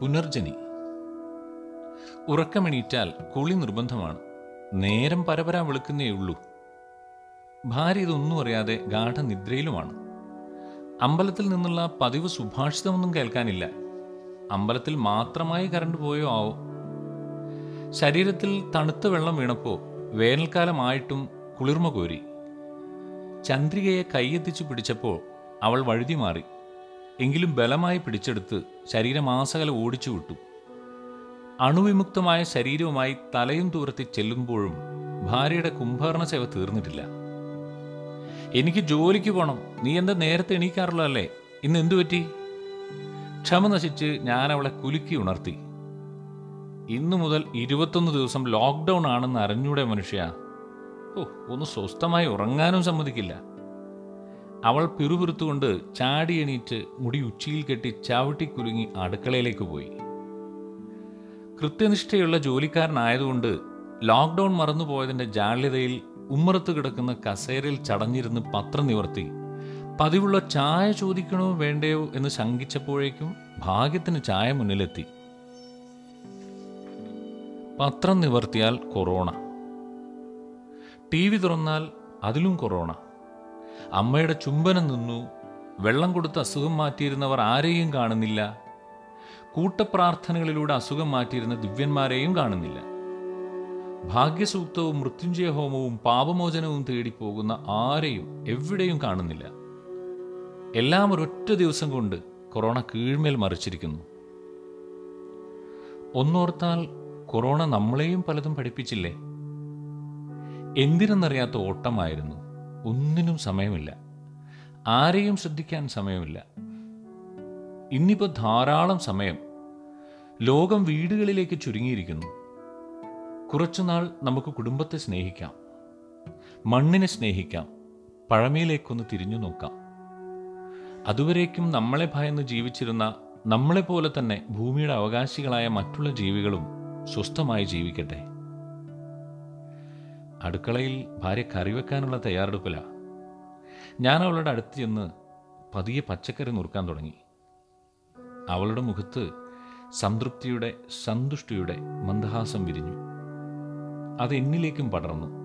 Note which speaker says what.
Speaker 1: പുനർജനി. ഉറക്കമെണീറ്റാൽ കുളി നിർബന്ധമാണ്. നേരം പരപരാ വിളിക്കുന്നേ ഉള്ളൂ. ഭാര്യ ഇതൊന്നും അറിയാതെ ഗാഠനിദ്രയിലുമാണ്. അമ്പലത്തിൽ നിന്നുള്ള പതിവ് സുഭാഷിതമൊന്നും കേൾക്കാനില്ല. അമ്പലത്തിൽ മാത്രമായി കറണ്ട് പോയോ ആവോ? ശരീരത്തിൽ തണുത്ത വെള്ളം വീണപ്പോൾ വേനൽക്കാലമായിട്ടും കുളിർമ കോരി. ചന്ദ്രികയെ കൈയെത്തിച്ചു പിടിച്ചപ്പോൾ അവൾ വഴുതി മാറി. എങ്കിലും ബലമായി പിടിച്ചെടുത്ത് ശരീരമാസകല ഓടിച്ചു വിട്ടു. അണുവിമുക്തമായ ശരീരവുമായി തലയും തൂർത്തി ചെല്ലുമ്പോഴും ഭാര്യയുടെ കുംഭകർണ സേവ തീർന്നിട്ടില്ല. എനിക്ക് ജോലിക്ക് പോകണം നീ എന്താ നേരത്തെ എണീക്കാറുള്ള അല്ലേ? ഇന്ന് എന്തു പറ്റി? ക്ഷമ നശിച്ച് ഞാൻ അവളെ കുലുക്കി ഉണർത്തി. ഇന്നു മുതൽ ഇരുപത്തൊന്ന് ദിവസം ലോക്ക്ഡൗൺ ആണെന്ന് അറിഞ്ഞൂടെ മനുഷ്യ. ഓ ഒന്ന് സ്വസ്ഥമായി ഉറങ്ങാനും സമ്മതിക്കില്ല. അവൾ പിറുപിറുത്തുകൊണ്ട് ചാടി എണീറ്റ് മുടി ഉച്ചിയിൽ കെട്ടി ചവിട്ടി കുലുങ്ങി അടുക്കളയിലേക്ക് പോയി. കൃത്യനിഷ്ഠയുള്ള ജോലിക്കാരനായതുകൊണ്ട് ലോക്ക്ഡൗൺ മറന്നുപോയതിന്റെ ജാള്യതയിൽ ഉമ്മറത്ത് കിടക്കുന്ന കസേരയിൽ ചടഞ്ഞിരുന്ന് പത്രം നിവർത്തി പതിവുള്ള ചായ ചോദിക്കണോ വേണ്ടയോ? എന്ന് ശങ്കിച്ചപ്പോഴേക്കും ഭാഗ്യത്തിന് ചായ മുന്നിലെത്തി. പത്രം നിവർത്തിയാൽ കൊറോണ. ടി വി തുറന്നാൽ അതിലും കൊറോണ. അമ്മയുടെ ചുംബനം നിന്നു. വെള്ളം കൊടുത്ത് അസുഖം മാറ്റിയിരുന്നവർ ആരെയും കാണുന്നില്ല. കൂട്ടപ്രാർത്ഥനകളിലൂടെ അസുഖം മാറ്റിയിരുന്ന ദിവ്യന്മാരെയും കാണുന്നില്ല. ഭാഗ്യസൂക്തവും മൃത്യുഞ്ജയ ഹോമവും പാപമോചനവും തേടിപ്പോകുന്ന ആരെയും എവിടെയും കാണുന്നില്ല. എല്ലാം ഒരൊറ്റ ദിവസം കൊണ്ട് കൊറോണ കീഴ്മേൽ മറിച്ചിരിക്കുന്നു. ഒന്നോർത്താൽ കൊറോണ നമ്മളെയും പലതും പഠിപ്പിച്ചില്ലേ? എന്തിനെന്നറിയാത്ത ഓട്ടമായിരുന്നു. ഒന്നിനും സമയമില്ല. ആരെയും ശ്രദ്ധിക്കാൻ സമയമില്ല. ഇന്നിപ്പോൾ ധാരാളം സമയം. ലോകം വീടുകളിലേക്ക് ചുരുങ്ങിയിരിക്കുന്നു. കുറച്ചുനാൾ നമുക്ക് കുടുംബത്തെ സ്നേഹിക്കാം. മണ്ണിനെ സ്നേഹിക്കാം. പഴമയിലേക്കൊന്ന് തിരിഞ്ഞു നോക്കാം. അതുവരേക്കും നമ്മളെ ഭയന്ന് ജീവിച്ചിരുന്ന നമ്മളെപ്പോലെ തന്നെ ഭൂമിയുടെ അവകാശികളായ മറ്റുള്ള ജീവികളും സ്വസ്ഥമായി ജീവിക്കട്ടെ. അടുക്കളയിൽ ഭാര്യ കറി വെക്കാനുള്ള തയ്യാറെടുപ്പില. ഞാൻ അവളുടെ അടുത്ത് ചെന്ന് പതിയെ പച്ചക്കറി നുറുക്കാൻ തുടങ്ങി. അവളുടെ മുഖത്ത് സംതൃപ്തിയുടെ സന്തുഷ്ടിയുടെ മന്ദഹാസം വിരിഞ്ഞു. അത് എന്നിലേക്കും പടർന്നു.